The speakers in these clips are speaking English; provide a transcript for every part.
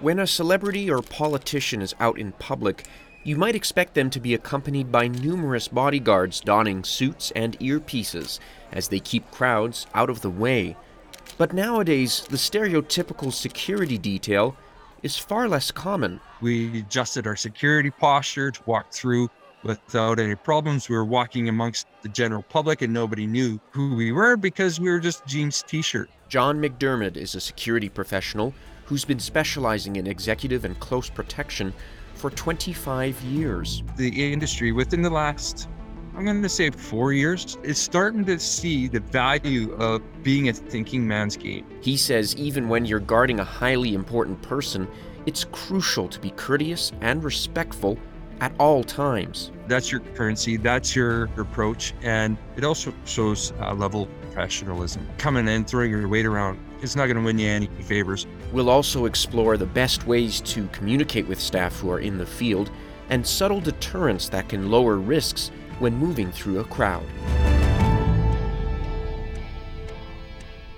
When a celebrity or politician is out in public, you might expect them to be accompanied by numerous bodyguards donning suits and earpieces as they keep crowds out of the way. But nowadays, the stereotypical security detail is far less common. We adjusted our security posture to walk through without any problems. We were walking amongst the general public and nobody knew who we were because we were just jeans t shirt. John McDermid is a security professional who's been specializing in executive and close protection for 25 years. The industry within the last I'm going to say four years, is starting to see the value of being a thinking man's game. He says even when you're guarding a highly important person, it's crucial to be courteous and respectful at all times. That's your currency, that's your approach, and it also shows a level professionalism. Coming in, throwing your weight around, it's not going to win you any favors. We'll also explore the best ways to communicate with staff who are in the field and subtle deterrents that can lower risks when moving through a crowd.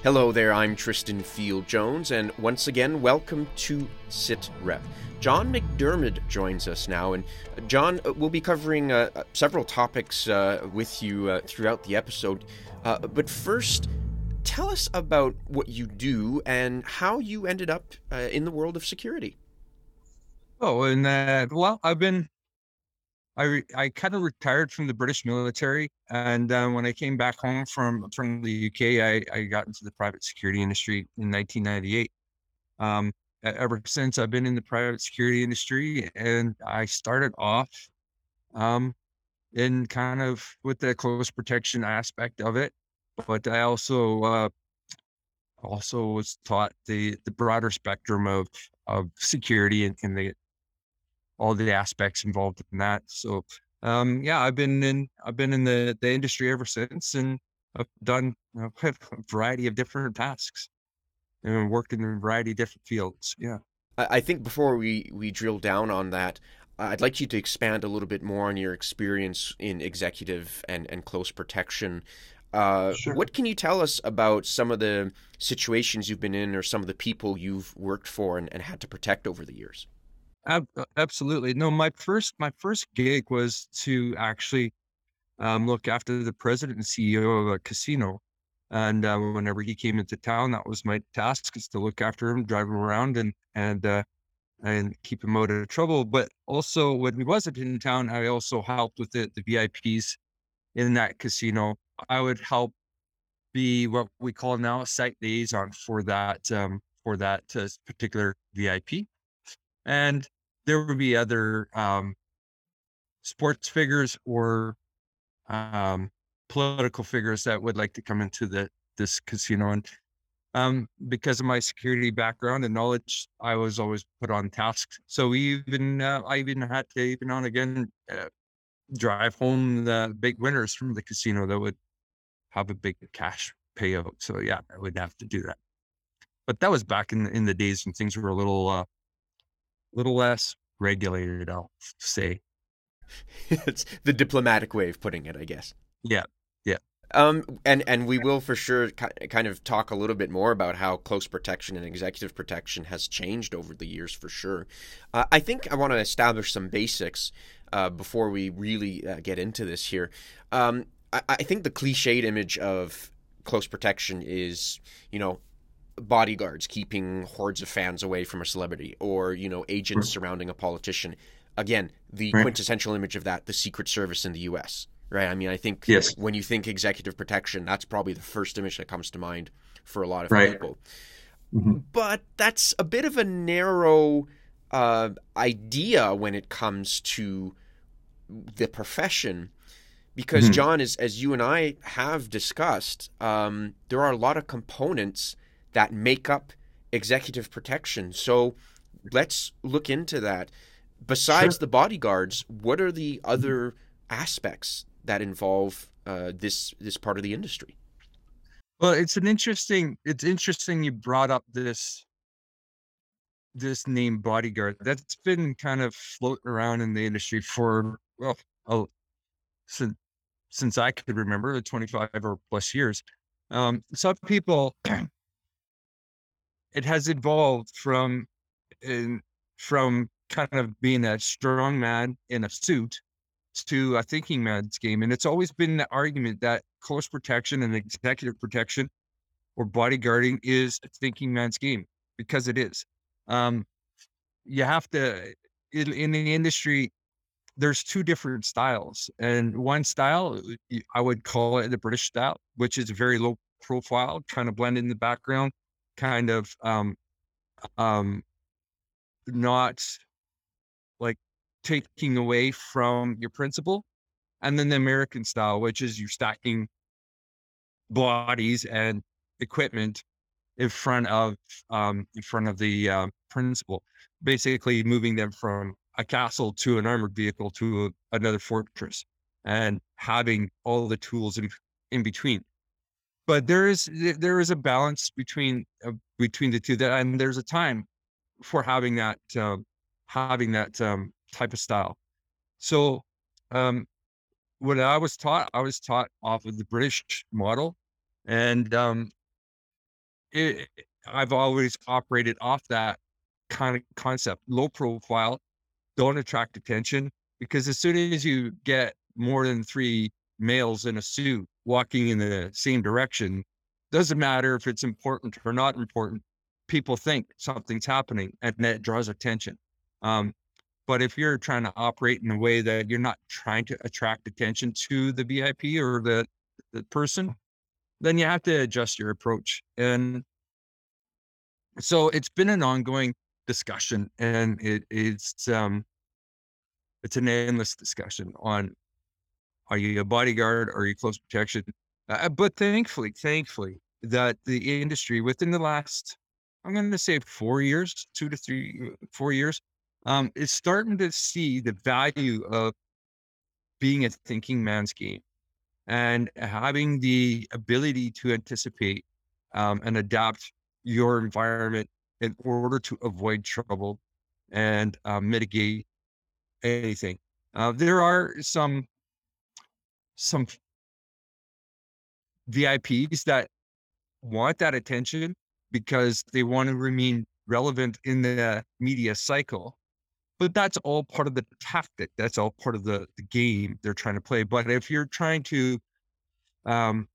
Hello there, I'm Tristan Field Jones, and once again, welcome to Sit Rep. John McDermid joins us now, and uh, John, uh, we'll be covering uh, uh, several topics uh, with you uh, throughout the episode. But first, tell us about what you do and how you ended up in the world of security. Oh, and well, I've been I re- I kind of retired from the British military, and uh, when I came back home from from the UK, I, I got into the private security industry in 1998. Um, ever since, I've been in the private security industry, and I started off um, in kind of with the close protection aspect of it, but I also uh, also was taught the the broader spectrum of of security and, and the all the aspects involved in that. So um, yeah, I've been in I've been in the the industry ever since, and I've done a variety of different tasks and worked in a variety of different fields. Yeah. I think before we we drill down on that, I'd like you to expand a little bit more on your experience in executive and and close protection. Uh, sure. What can you tell us about some of the situations you've been in, or some of the people you've worked for and, and had to protect over the years? Ab- uh, absolutely. No, my first my first gig was to actually um, look after the president and CEO of a casino. And uh, whenever he came into town, that was my task is to look after him, drive him around, and and uh, and keep him out of trouble. But also, when he wasn't in town, I also helped with the, the VIPs in that casino. I would help be what we call now a site liaison for that um, for that uh, particular VIP. And there would be other um, sports figures or um, political figures that would like to come into the this casino. And um, because of my security background and knowledge, I was always put on tasks. So even uh, I even had to even on again uh, drive home the big winners from the casino that would have a big cash payout. So yeah, I would have to do that. But that was back in in the days when things were a little uh, little less regulated, I'll say. it's the diplomatic way of putting it, I guess. Yeah. Yeah. Um, and and we will for sure kind of talk a little bit more about how close protection and executive protection has changed over the years, for sure. Uh, I think I want to establish some basics uh, before we really uh, get into this here. Um, I, I think the cliched image of close protection is, you know, bodyguards keeping hordes of fans away from a celebrity or you know agents mm-hmm. surrounding a politician again the quintessential image of that the secret service in the us right i mean i think yes. when you think executive protection that's probably the first image that comes to mind for a lot of right. people mm-hmm. but that's a bit of a narrow uh, idea when it comes to the profession because mm-hmm. john is as you and i have discussed um, there are a lot of components that make up executive protection. So let's look into that. Besides sure. the bodyguards, what are the other aspects that involve uh, this this part of the industry? Well, it's an interesting. It's interesting you brought up this this name bodyguard. That's been kind of floating around in the industry for well, oh, since since I could remember, twenty five or plus years. Um, some people it has evolved from in from kind of being a strong man in a suit to a thinking man's game. And it's always been the argument that close protection and executive protection or bodyguarding is a thinking man's game because it is. Um, you have to, in, in the industry, there's two different styles. And one style, I would call it the British style, which is very low profile, trying to blend in the background, kind of um, um, not taking away from your principal. And then the American style, which is you're stacking bodies and equipment in front of um, in front of the uh, principal, basically moving them from a castle to an armored vehicle to a, another fortress, and having all the tools in in between. But there is there is a balance between uh, between the two. That and there's a time for having that um, having that um, type of style. So, um, what I was taught, I was taught off of the British model, and um, it, I've always operated off that kind of concept. Low profile, don't attract attention, because as soon as you get more than three males in a suit walking in the same direction, doesn't matter if it's important or not important. People think something's happening, and that draws attention. Um, but if you're trying to operate in a way that you're not trying to attract attention to the VIP or the, the person, then you have to adjust your approach. And so it's been an ongoing discussion and it, it's um it's an endless discussion on are you a bodyguard or are you close protection uh, but thankfully thankfully that the industry within the last i'm going to say four years two to three four years um, is starting to see the value of being a thinking man's game and having the ability to anticipate um, and adapt your environment in order to avoid trouble and uh, mitigate anything. Uh, there are some some VIPs that want that attention because they want to remain relevant in the media cycle but that's all part of the tactic. That's all part of the, the game they're trying to play. But if you're trying to um,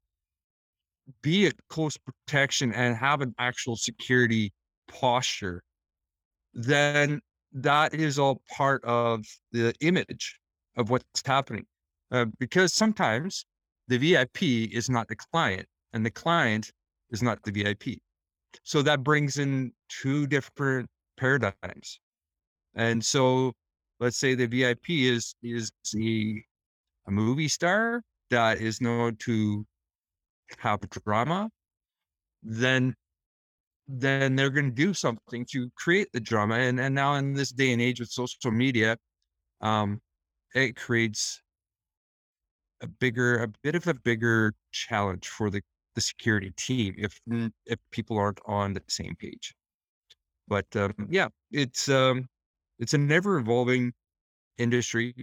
be a close protection and have an actual security posture, then that is all part of the image of what's happening. Uh, because sometimes the VIP is not the client and the client is not the VIP. So that brings in two different paradigms. And so let's say the VIP is is a, movie star that is known to have drama, then then they're going to do something to create the drama. And and now in this day and age with social media, um, it creates a bigger, a bit of a bigger challenge for the the security team if if people aren't on the same page. But um, yeah, it's um, it's a never evolving industry.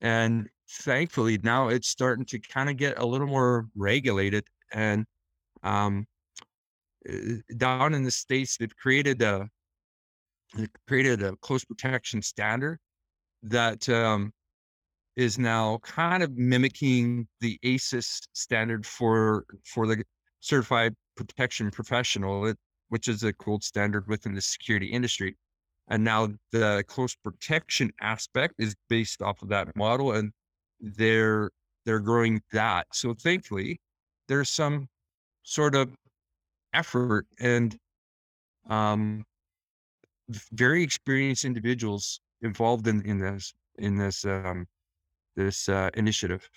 And thankfully now it's starting to kind of get a little more regulated. And um, eh, down in the States, they've created a, created a close protection standard that um, is now kind of mimicking the ASIS standard for for the certified protection professional, which is a gold standard within the security industry. And now the close protection aspect is based off of that model and they're they're growing that. So thankfully, there's some sort of effort and um, very experienced individuals involved in, in this in this um, this uh, initiative.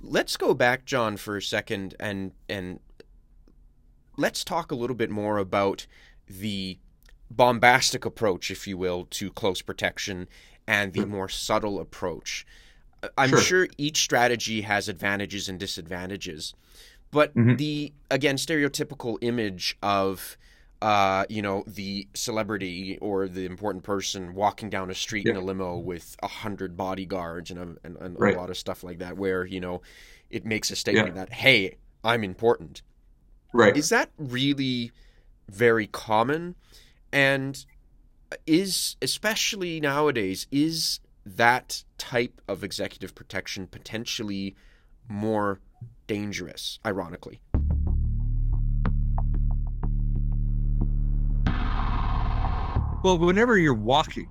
Let's go back, John, for a second, and and let's talk a little bit more about the bombastic approach, if you will, to close protection and the more subtle approach. I'm sure. sure. each strategy has advantages and disadvantages, but mm-hmm. the again stereotypical image of uh, you know the celebrity or the important person walking down a street yeah. in a limo with a hundred bodyguards and, a, and, and right. a lot of stuff like that, where you know it makes a statement yeah. that hey, I'm important. Right? Is that really very common? And is especially nowadays is that type of executive protection potentially more dangerous ironically? Well whenever you're walking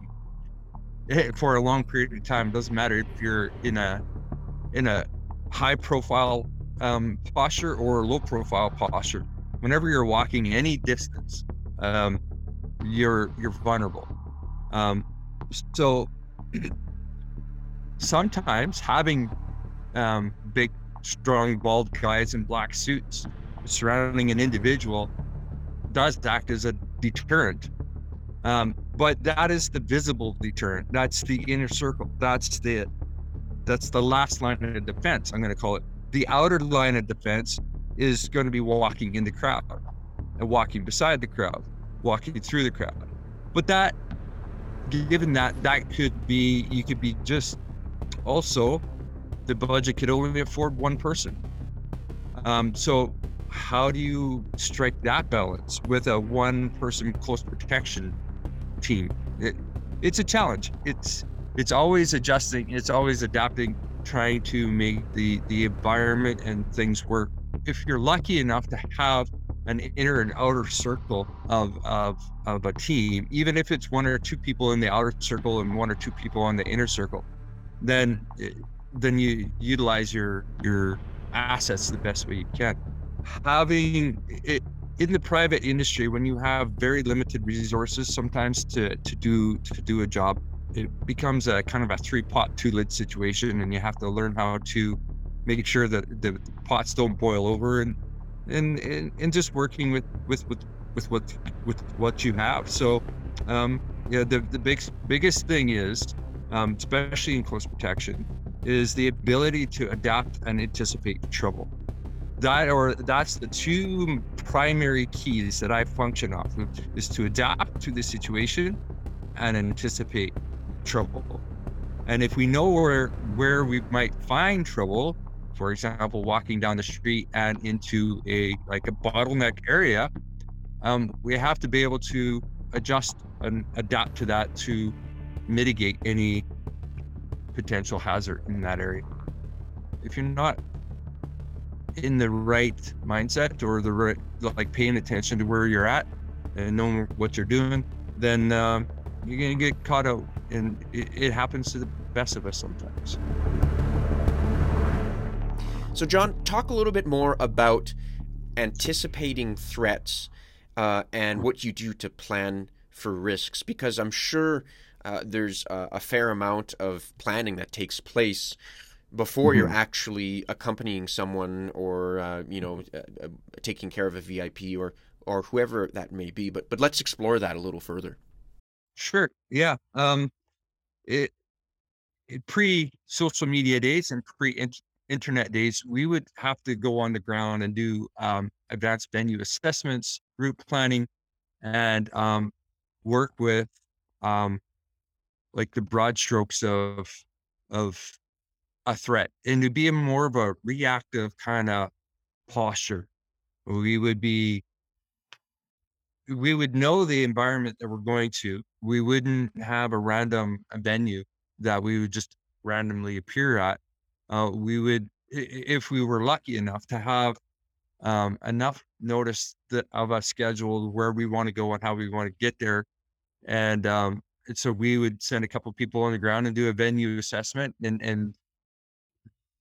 eh, for a long period of time doesn't matter if you're in a in a high profile um, posture or low profile posture. Whenever you're walking any distance um, you're you're vulnerable. Um, so sometimes having um, big, strong, bald guys in black suits surrounding an individual does act as a deterrent. Um, but that is the visible deterrent. That's the inner circle. That's the that's the last line of defense. I'm going to call it. The outer line of defense is going to be walking in the crowd and walking beside the crowd walking through the crowd. But that, given that, that could be, you could be just also, the budget could only afford one person. Um, so, how do you strike that balance with a one person close protection team? It, it's a challenge. It's it's always adjusting. It's always adapting, trying to make the the environment and things work. If you're lucky enough to have an inner and outer circle of, of of a team, even if it's one or two people in the outer circle and one or two people on the inner circle, then eh, then you utilize your your assets the best way you can. Having it in the private industry, when you have very limited resources, sometimes to to do to do a job, it becomes a kind of a three pot two lid situation, and you have to learn how to make sure that the pots don't boil over and and and, and just working with with with with what with what you have. So, um, yeah, the the big biggest thing is, um, especially in close protection, is the ability to adapt and anticipate trouble. That or that's the two primary keys that I function off of is to adapt to the situation and anticipate trouble. And if we know where where we might find trouble, for example, walking down the street and into a like a bottleneck area, um, we have to be able to adjust and adapt to that to mitigate any potential hazard in that area. If you're not in the right mindset or the right like paying attention to where you're at and knowing what you're doing, then um, you're gonna get caught out, and it, it happens to the best of us sometimes. So, John, talk a little bit more about anticipating threats uh, and what you do to plan for risks, because I'm sure uh, there's a, a, fair amount of planning that takes place before mm-hmm. you're actually accompanying someone or uh, you know uh, uh, taking care of a VIP or or whoever that may be. But but let's explore that a little further. Sure. Yeah. Um, it, it pre social media days and pre internet days, we would have to go on the ground and do um, advanced venue assessments, route planning, and um, work with um, like the broad strokes of of a threat, and to be more of a reactive kind of posture. We would be we would know the environment that we're going to. We wouldn't have a random venue that we would just randomly appear at uh, we would, if we were lucky enough to have um, enough notice that of a schedule where we want to go and how we want to get there, and, um, so we would send a couple people on the ground and do a venue assessment and and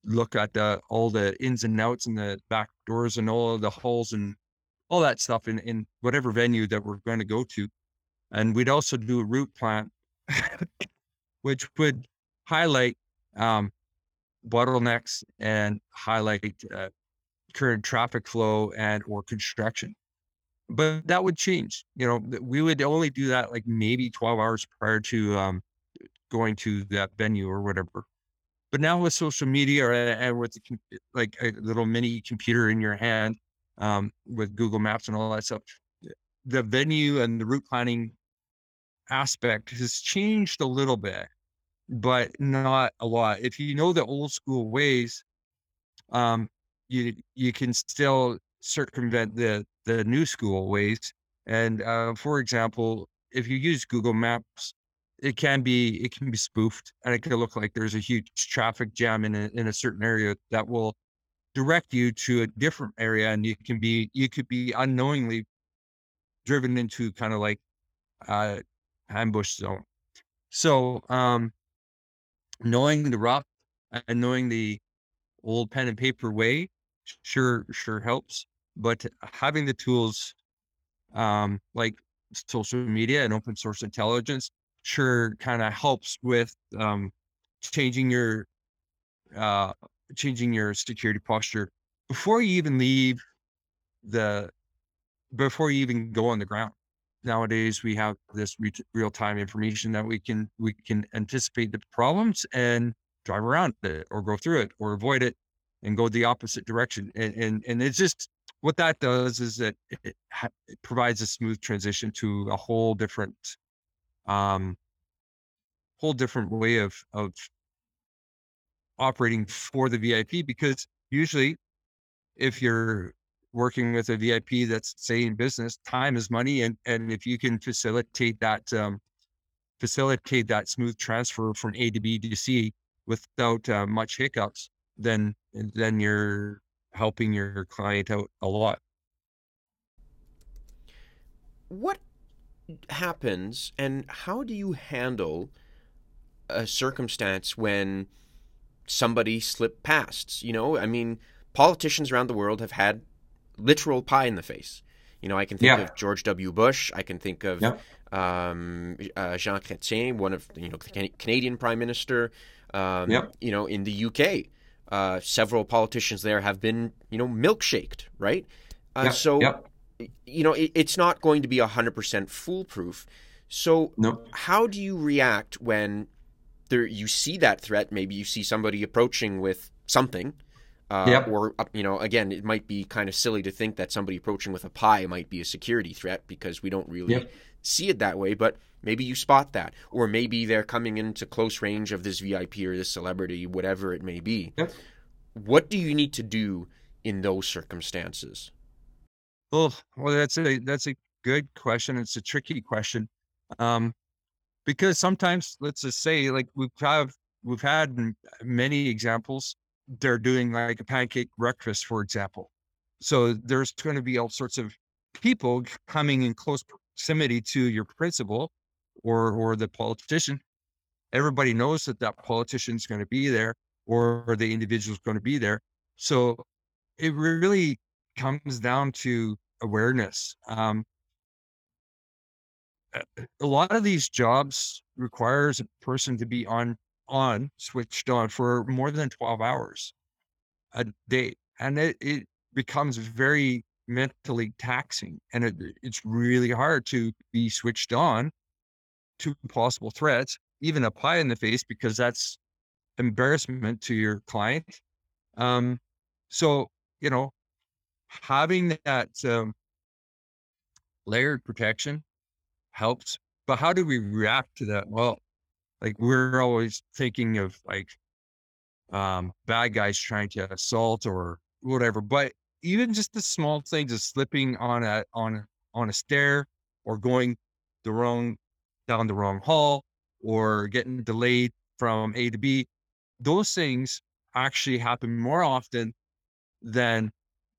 look at the, all the ins and outs and the back doors and all the holes and all that stuff in in whatever venue that we're going to go to, and we'd also do a route plan, which would highlight um, bottlenecks and highlight uh, current traffic flow and or construction. But that would change you know we would only do that like maybe 12 hours prior to um, going to that venue or whatever. But now with social media and with the, like a little mini computer in your hand um, with google maps and all that stuff the venue and the route planning aspect has changed a little bit but not a lot. If you know the old school ways, um, you you can still circumvent the the new school ways. And uh, for example, if you use Google Maps, it can be it can be spoofed and it can look like there's a huge traffic jam in a, in a certain area that will direct you to a different area and you can be you could be unknowingly driven into kind of like uh ambush zone so um knowing the rough and knowing the old pen and paper way sure sure helps but having the tools um like social media and open source intelligence sure kind of helps with um changing your uh changing your security posture before you even leave the before you even go on the ground nowadays we have this re- real-time information that we can we can anticipate the problems and drive around it or go through it or avoid it and go the opposite direction. And and, and it's just what that does is that it, it provides a smooth transition to a whole different um whole different way of of operating for the VIP because usually if you're working with a VIP that's say in business, time is money. And, and if you can facilitate that, um, facilitate that smooth transfer from A to B to C without uh, much hiccups, then, then you're helping your client out a lot. What happens and how do you handle a circumstance when somebody slipped past? You know, I mean, politicians around the world have had literal pie in the face. You know, I can think yeah. of George W. Bush. I can think of yep. um, uh, Jean Chrétien, one of you know Canadian Prime Minister. Um, yep. You know, in the UK, uh, several politicians there have been you know milkshaked, right? Uh, yep. So, you know, it, it's not going to be hundred percent foolproof. So, nope. how do you react when there you see that threat? Maybe you see somebody approaching with something uh, yep. Or, uh, you know, again, it might be kind of silly to think that somebody approaching with a pie might be a security threat because we don't really yep. see it that way. But maybe you spot that. Or maybe they're coming into close range of this VIP or this celebrity, whatever it may be. Yep. What do you need to do in those circumstances? Well, well, that's a that's a good question. It's a tricky question, um, because sometimes, let's just say, like we've have we've had many examples they're doing like a pancake breakfast, for example. So there's going to be all sorts of people coming in close proximity to your principal or or the politician. Everybody knows that that politician is going to be there or the individual is going to be there. So it really comes down to awareness. Um, a lot of these jobs requires a person to be on on, switched on for more than 12 hours a day. And it, it becomes very mentally taxing. And it, it's really hard to be switched on to possible threats, even a pie in the face, because that's embarrassment to your client. Um, so, you know, having that um, layered protection helps. But how do we react to that? Well, like we're always thinking of like um, bad guys trying to assault or whatever. But even just the small things of slipping on a on on a stair or going the wrong down the wrong hall or getting delayed from A to B, those things actually happen more often than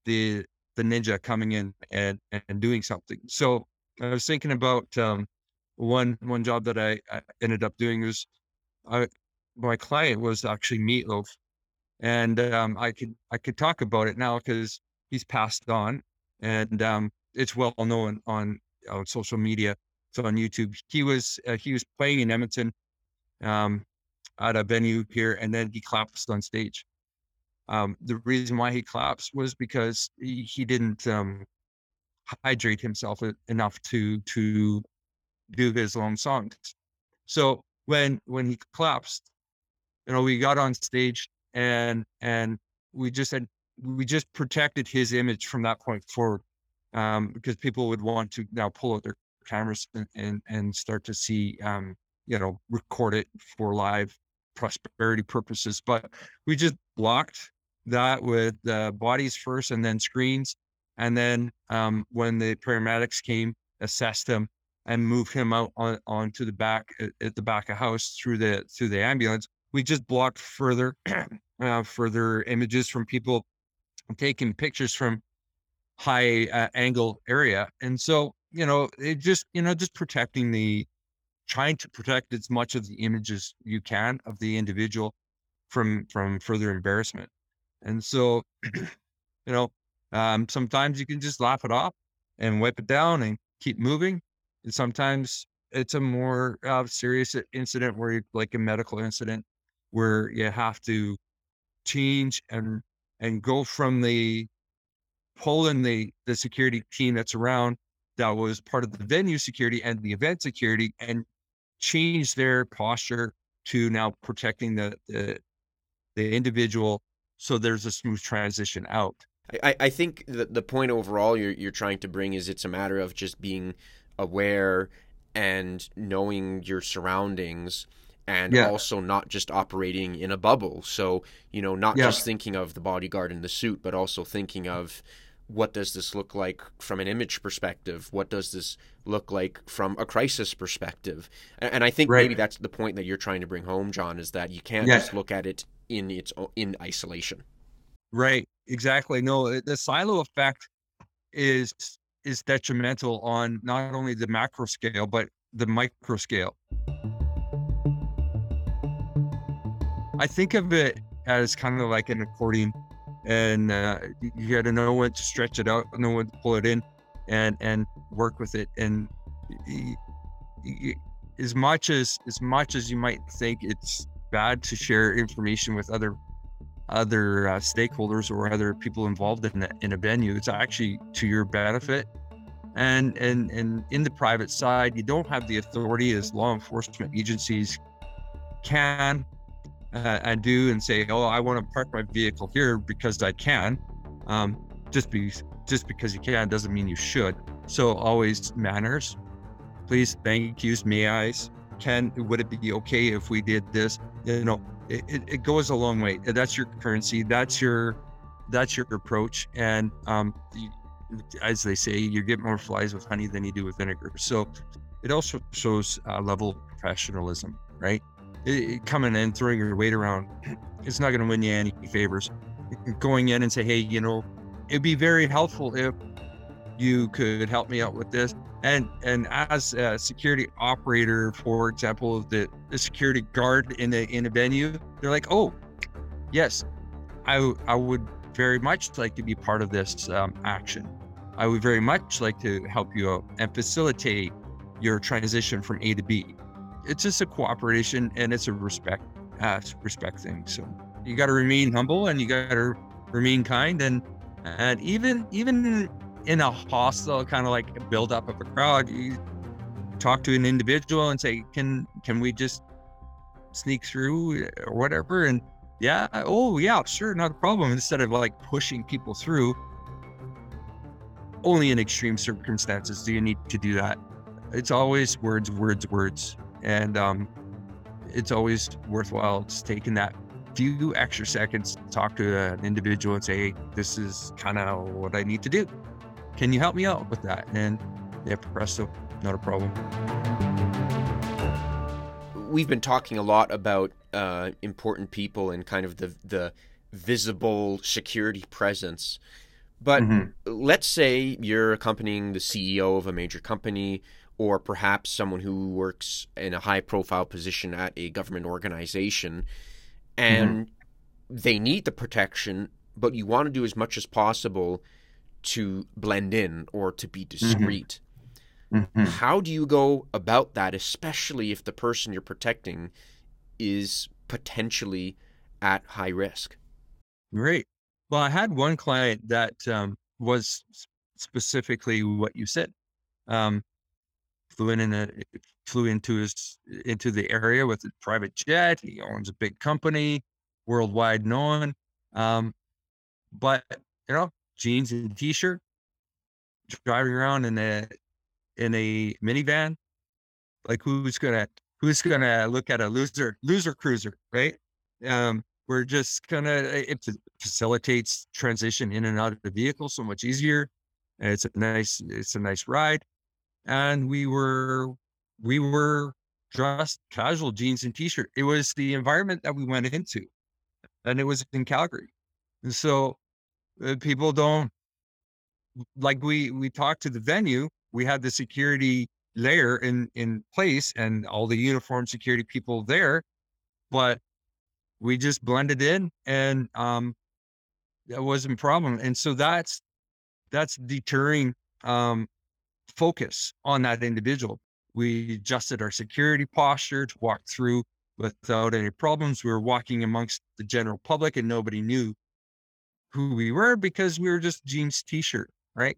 the the ninja coming in and and doing something. So I was thinking about um, one one job that I, I ended up doing was I my client was actually Meatloaf, and um, I could I could talk about it now because he's passed on, and um, it's well known on on social media. So on YouTube, he was uh, he was playing in Edmonton, um, at a venue here, and then he collapsed on stage. Um, the reason why he collapsed was because he, he didn't um, hydrate himself enough to to do his own songs. So when when he collapsed, you know, we got on stage and and we just had we just protected his image from that point forward. Um, because people would want to now pull out their cameras and and, and start to see um, you know, record it for live prosperity purposes. But we just blocked that with uh, bodies first and then screens. And then um, when the paramedics came, assessed him, and move him out on onto the back at the back of house through the through the ambulance. We just blocked further uh, further images from people taking pictures from high uh, angle area, and so you know it just you know just protecting the trying to protect as much of the images you can of the individual from from further embarrassment. And so, you know, um, sometimes you can just laugh it off and wipe it down and keep moving. And sometimes it's a more uh, serious incident where you like a medical incident where you have to change and and go from the pulling the the security team that's around that was part of the venue security and the event security and change their posture to now protecting the the, the individual so there's a smooth transition out. I, I think the, the point overall you're, you're trying to bring is it's a matter of just being aware and knowing your surroundings and yeah. also not just operating in a bubble. So, you know, not yeah. just thinking of the bodyguard in the suit, but also thinking of what does this look like from an image perspective? What does this look like from a crisis perspective? And, I think right. maybe that's the point that you're trying to bring home, John, is that you can't just look at it in its in isolation. Right. Exactly. No, the silo effect is is detrimental on not only the macro scale but the micro scale. I think of it as kind of like an accordion and uh, you got to know when to stretch it out, know when to pull it in, and and work with it. And as much as as much as you might think it's bad to share information with other other uh, stakeholders or other people involved in a, in a venue, it's actually to your benefit. And and and in the private side, you don't have the authority as law enforcement agencies can uh, and do and say, "Oh, I want to park my vehicle here because I can." Um, just be just because you can doesn't mean you should. So always manners. Please, thank yous, may I's. Can would it be okay if we did this? You know, it, it, it goes a long way. That's your currency. That's your that's your approach. And um, as they say, you get more flies with honey than you do with vinegar. So it also shows a level of professionalism, right? it, coming in, throwing your weight around, it's not going to win you any favors. Going in and say, hey, you know, it'd be very helpful if you could help me out with this. And and as a security operator, for example, the, the security guard in the in a venue, they're like, oh, yes, I I would very much like to be part of this um, action. I would very much like to help you out and facilitate your transition from A to B it's just a cooperation and it's a respect uh, respect thing. So you got to remain humble and you got to remain kind and and even even in a hostile kind of like build up of a crowd, you talk to an individual and say, can can we just sneak through or whatever? And yeah, oh yeah, sure, not a problem. Instead of like pushing people through. Only in extreme circumstances do you need to do that. It's always words, words, words and um, it's always worthwhile just taking that few extra seconds to talk to an individual and say, hey, this is kind of what I need to do. Can you help me out with that? And yeah, presto, not a problem. We've been talking a lot about uh, important people and kind of the the visible security presence. But mm-hmm. let's say you're accompanying the CEO of a major company or perhaps someone who works in a high profile position at a government organization and mm-hmm. they need the protection but you want to do as much as possible to blend in or to be mm-hmm. discreet mm-hmm. how do you go about that especially if the person you're protecting is potentially at high risk great well i had one client that um, was specifically what you said um, flew in and flew into his into the area with a private jet. He owns a big company, worldwide known. Um, but you know, jeans and t-shirt, driving around in a in a minivan. Like who's gonna who's gonna look at a loser loser cruiser, right? Um, we're just gonna it facilitates transition in and out of the vehicle so much easier. It's a nice it's a nice ride. and we were we were dressed casual jeans and t-shirt. It was the environment that we went into, and it was in Calgary. And so uh, people don't like we we talked to the venue. We had the security layer in in place and all the uniform security people there, but we just blended in and um that wasn't a problem. And so that's that's deterring um focus on that individual. We adjusted our security posture to walk through without any problems. We were walking amongst the general public and nobody knew who we were because we were just jeans t-shirt, right?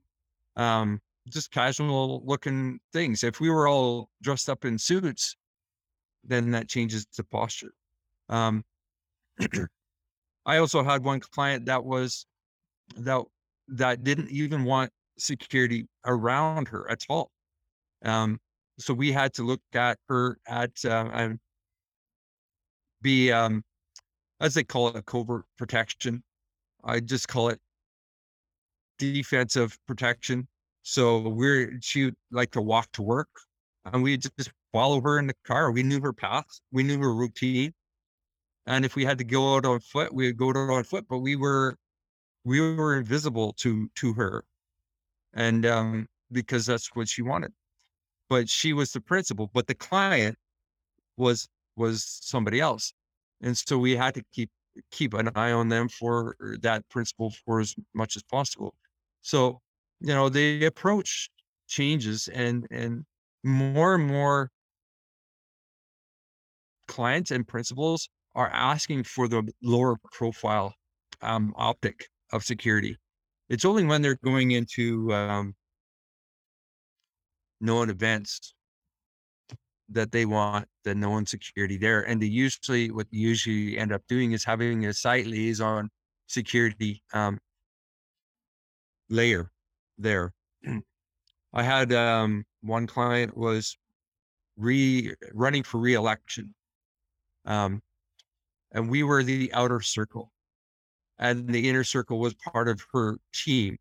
Um, just casual looking things. If we were all dressed up in suits, then that changes the posture. Um, I also had one client that was that that didn't even want security around her at all. Um, so we had to look at her at uh, and be um, as they call it, a covert protection. I just call it defensive protection. So we're she like to walk to work, and we just follow her in the car. We knew her path, we knew her routine, and if we had to go out on foot, we would go out on foot. But we were we were invisible to to her, and um, because that's what she wanted. But she was the principal, but the client was was somebody else, and so we had to keep keep an eye on them for that principle for as much as possible. So you know the approach changes, and and more and more clients and principals are asking for the lower profile um, optic of security. It's only when they're going into um, known events that they want the known security there. And they usually, what they usually end up doing is having a site liaison security um, layer there. I had um, one client was re running for reelection. Um, and we were the outer circle and the inner circle was part of her team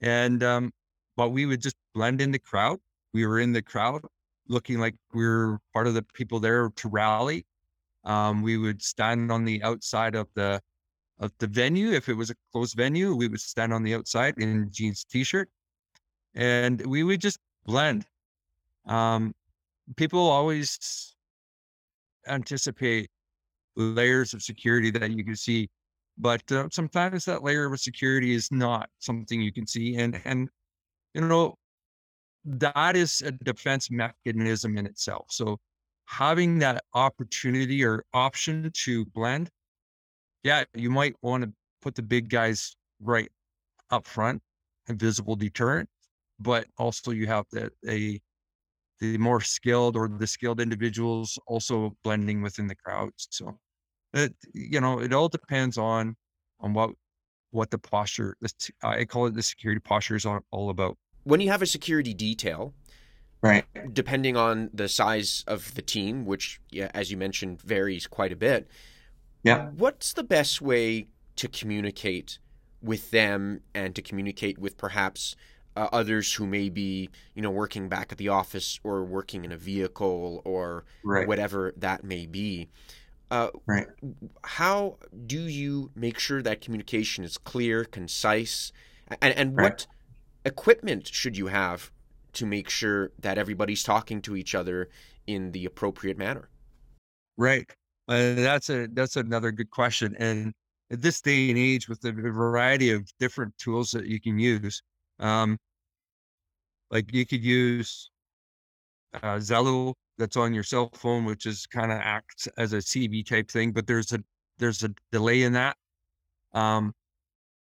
and um but we would just blend in the crowd we were in the crowd looking like we are part of the people there to rally um we would stand on the outside of the of the venue if it was a closed venue we would stand on the outside in jeans t-shirt and we would just blend um people always anticipate layers of security that you can see. But uh, sometimes that layer of security is not something you can see. And, and, you know, that is a defense mechanism in itself. So having that opportunity or option to blend, yeah, you might want to put the big guys right up front, invisible deterrent, but also you have the, a, the more skilled or the skilled individuals also blending within the crowds. So it, you know, it all depends on on what what the posture. This, I call it the security posture is all about. When you have a security detail, right, depending on the size of the team, which, yeah, as you mentioned, varies quite a bit. Yeah, what's the best way to communicate with them and to communicate with perhaps uh, others who may be, you know, working back at the office or working in a vehicle or right. whatever that may be. Uh, right. How do you make sure that communication is clear, concise, and, and right. what equipment should you have to make sure that everybody's talking to each other in the appropriate manner? Right. Uh, that's a that's another good question. And at this day and age, with the variety of different tools that you can use, um, like you could use uh, Zello that's on your cell phone, which is kind of acts as a CB type thing, but there's a there's a delay in that. Um,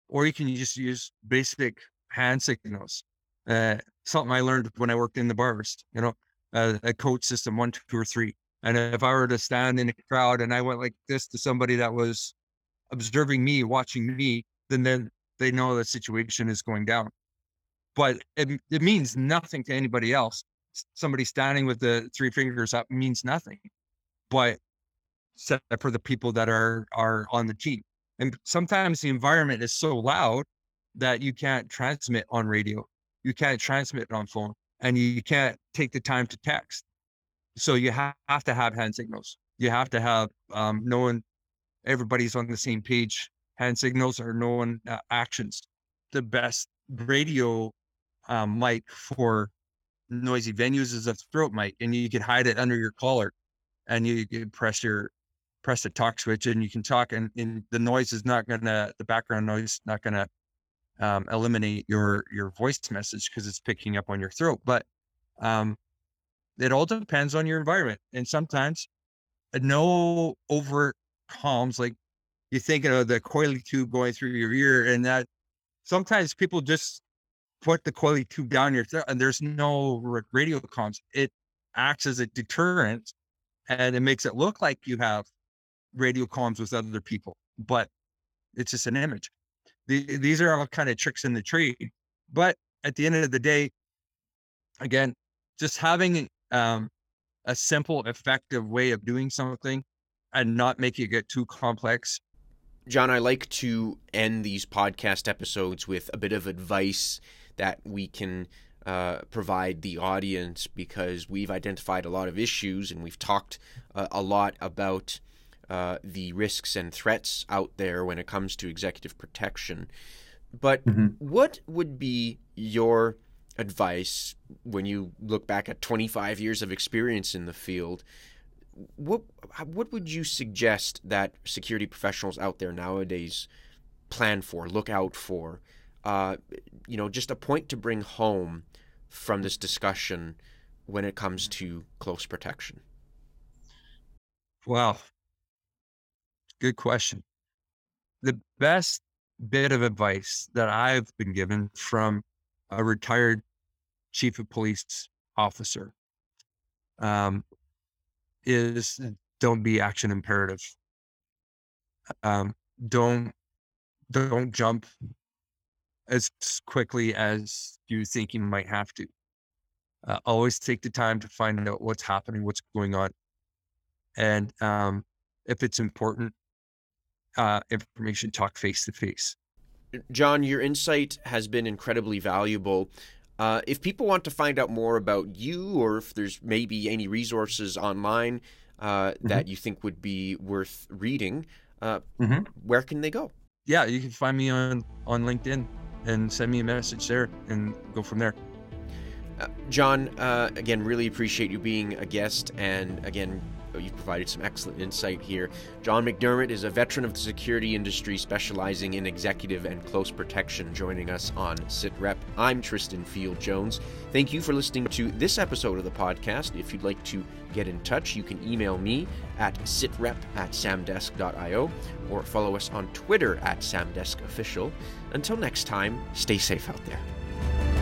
or you can just use basic hand signals. Uh, something I learned when I worked in the bars, you know, uh, a code system one, two, or three. And if I were to stand in a crowd and I went like this to somebody that was observing me, watching me, then then they know the situation is going down. But it, it means nothing to anybody else somebody standing with the three fingers up means nothing, but except for the people that are are on the team. And sometimes the environment is so loud that you can't transmit on radio, you can't transmit on phone, and you can't take the time to text. So you have, have to have hand signals. You have to have um, knowing everybody's on the same page. Hand signals are knowing uh, actions. The best radio um, mic for noisy venues is a throat mic, and you can hide it under your collar, and you, you press your press the talk switch, and you can talk, and, and the noise is not gonna the background noise is not gonna um, eliminate your your voice message because it's picking up on your throat. But um, it all depends on your environment, and sometimes uh, no over comms like you're thinking of the coily tube going through your ear, and that sometimes people just put the coily tube down your throat, and there's no radio comms. It acts as a deterrent, and it makes it look like you have radio comms with other people, but it's just an image the, these are all kind of tricks in the trade. But at the end of the day, again, just having um, a simple, effective way of doing something and not making it get too complex. John, I like to end these podcast episodes with a bit of advice that we can uh, provide the audience because we've identified a lot of issues and we've talked uh, a lot about uh, the risks and threats out there when it comes to executive protection. But mm-hmm. what would be your advice when you look back at 25 years of experience in the field? What what would you suggest that security professionals out there nowadays plan for, look out for? Uh, you know, just a point to bring home from this discussion when it comes to close protection. Well, Good question. The best bit of advice that I've been given from a retired chief of police officer um, is don't be action imperative. Um, don't don't jump as quickly as you think you might have to. Uh, always take the time to find out what's happening, what's going on, and um, if it's important, uh, information talk face to face. John, your insight has been incredibly valuable. Uh, if people want to find out more about you, or if there's maybe any resources online uh, mm-hmm. that you think would be worth reading, uh, mm-hmm. where can they go? Yeah, you can find me on on LinkedIn and send me a message there, and go from there. Uh, John, uh, again, really appreciate you being a guest, and again, Oh, you've provided some excellent insight here. John McDermid is a veteran of the security industry specializing in executive and close protection, joining us on SITREP. I'm Tristan Field Jones. Thank you for listening to this episode of the podcast. If you'd like to get in touch, you can email me at sitrep at samdesk.io or follow us on Twitter at samdeskofficial. Until next time, stay safe out there.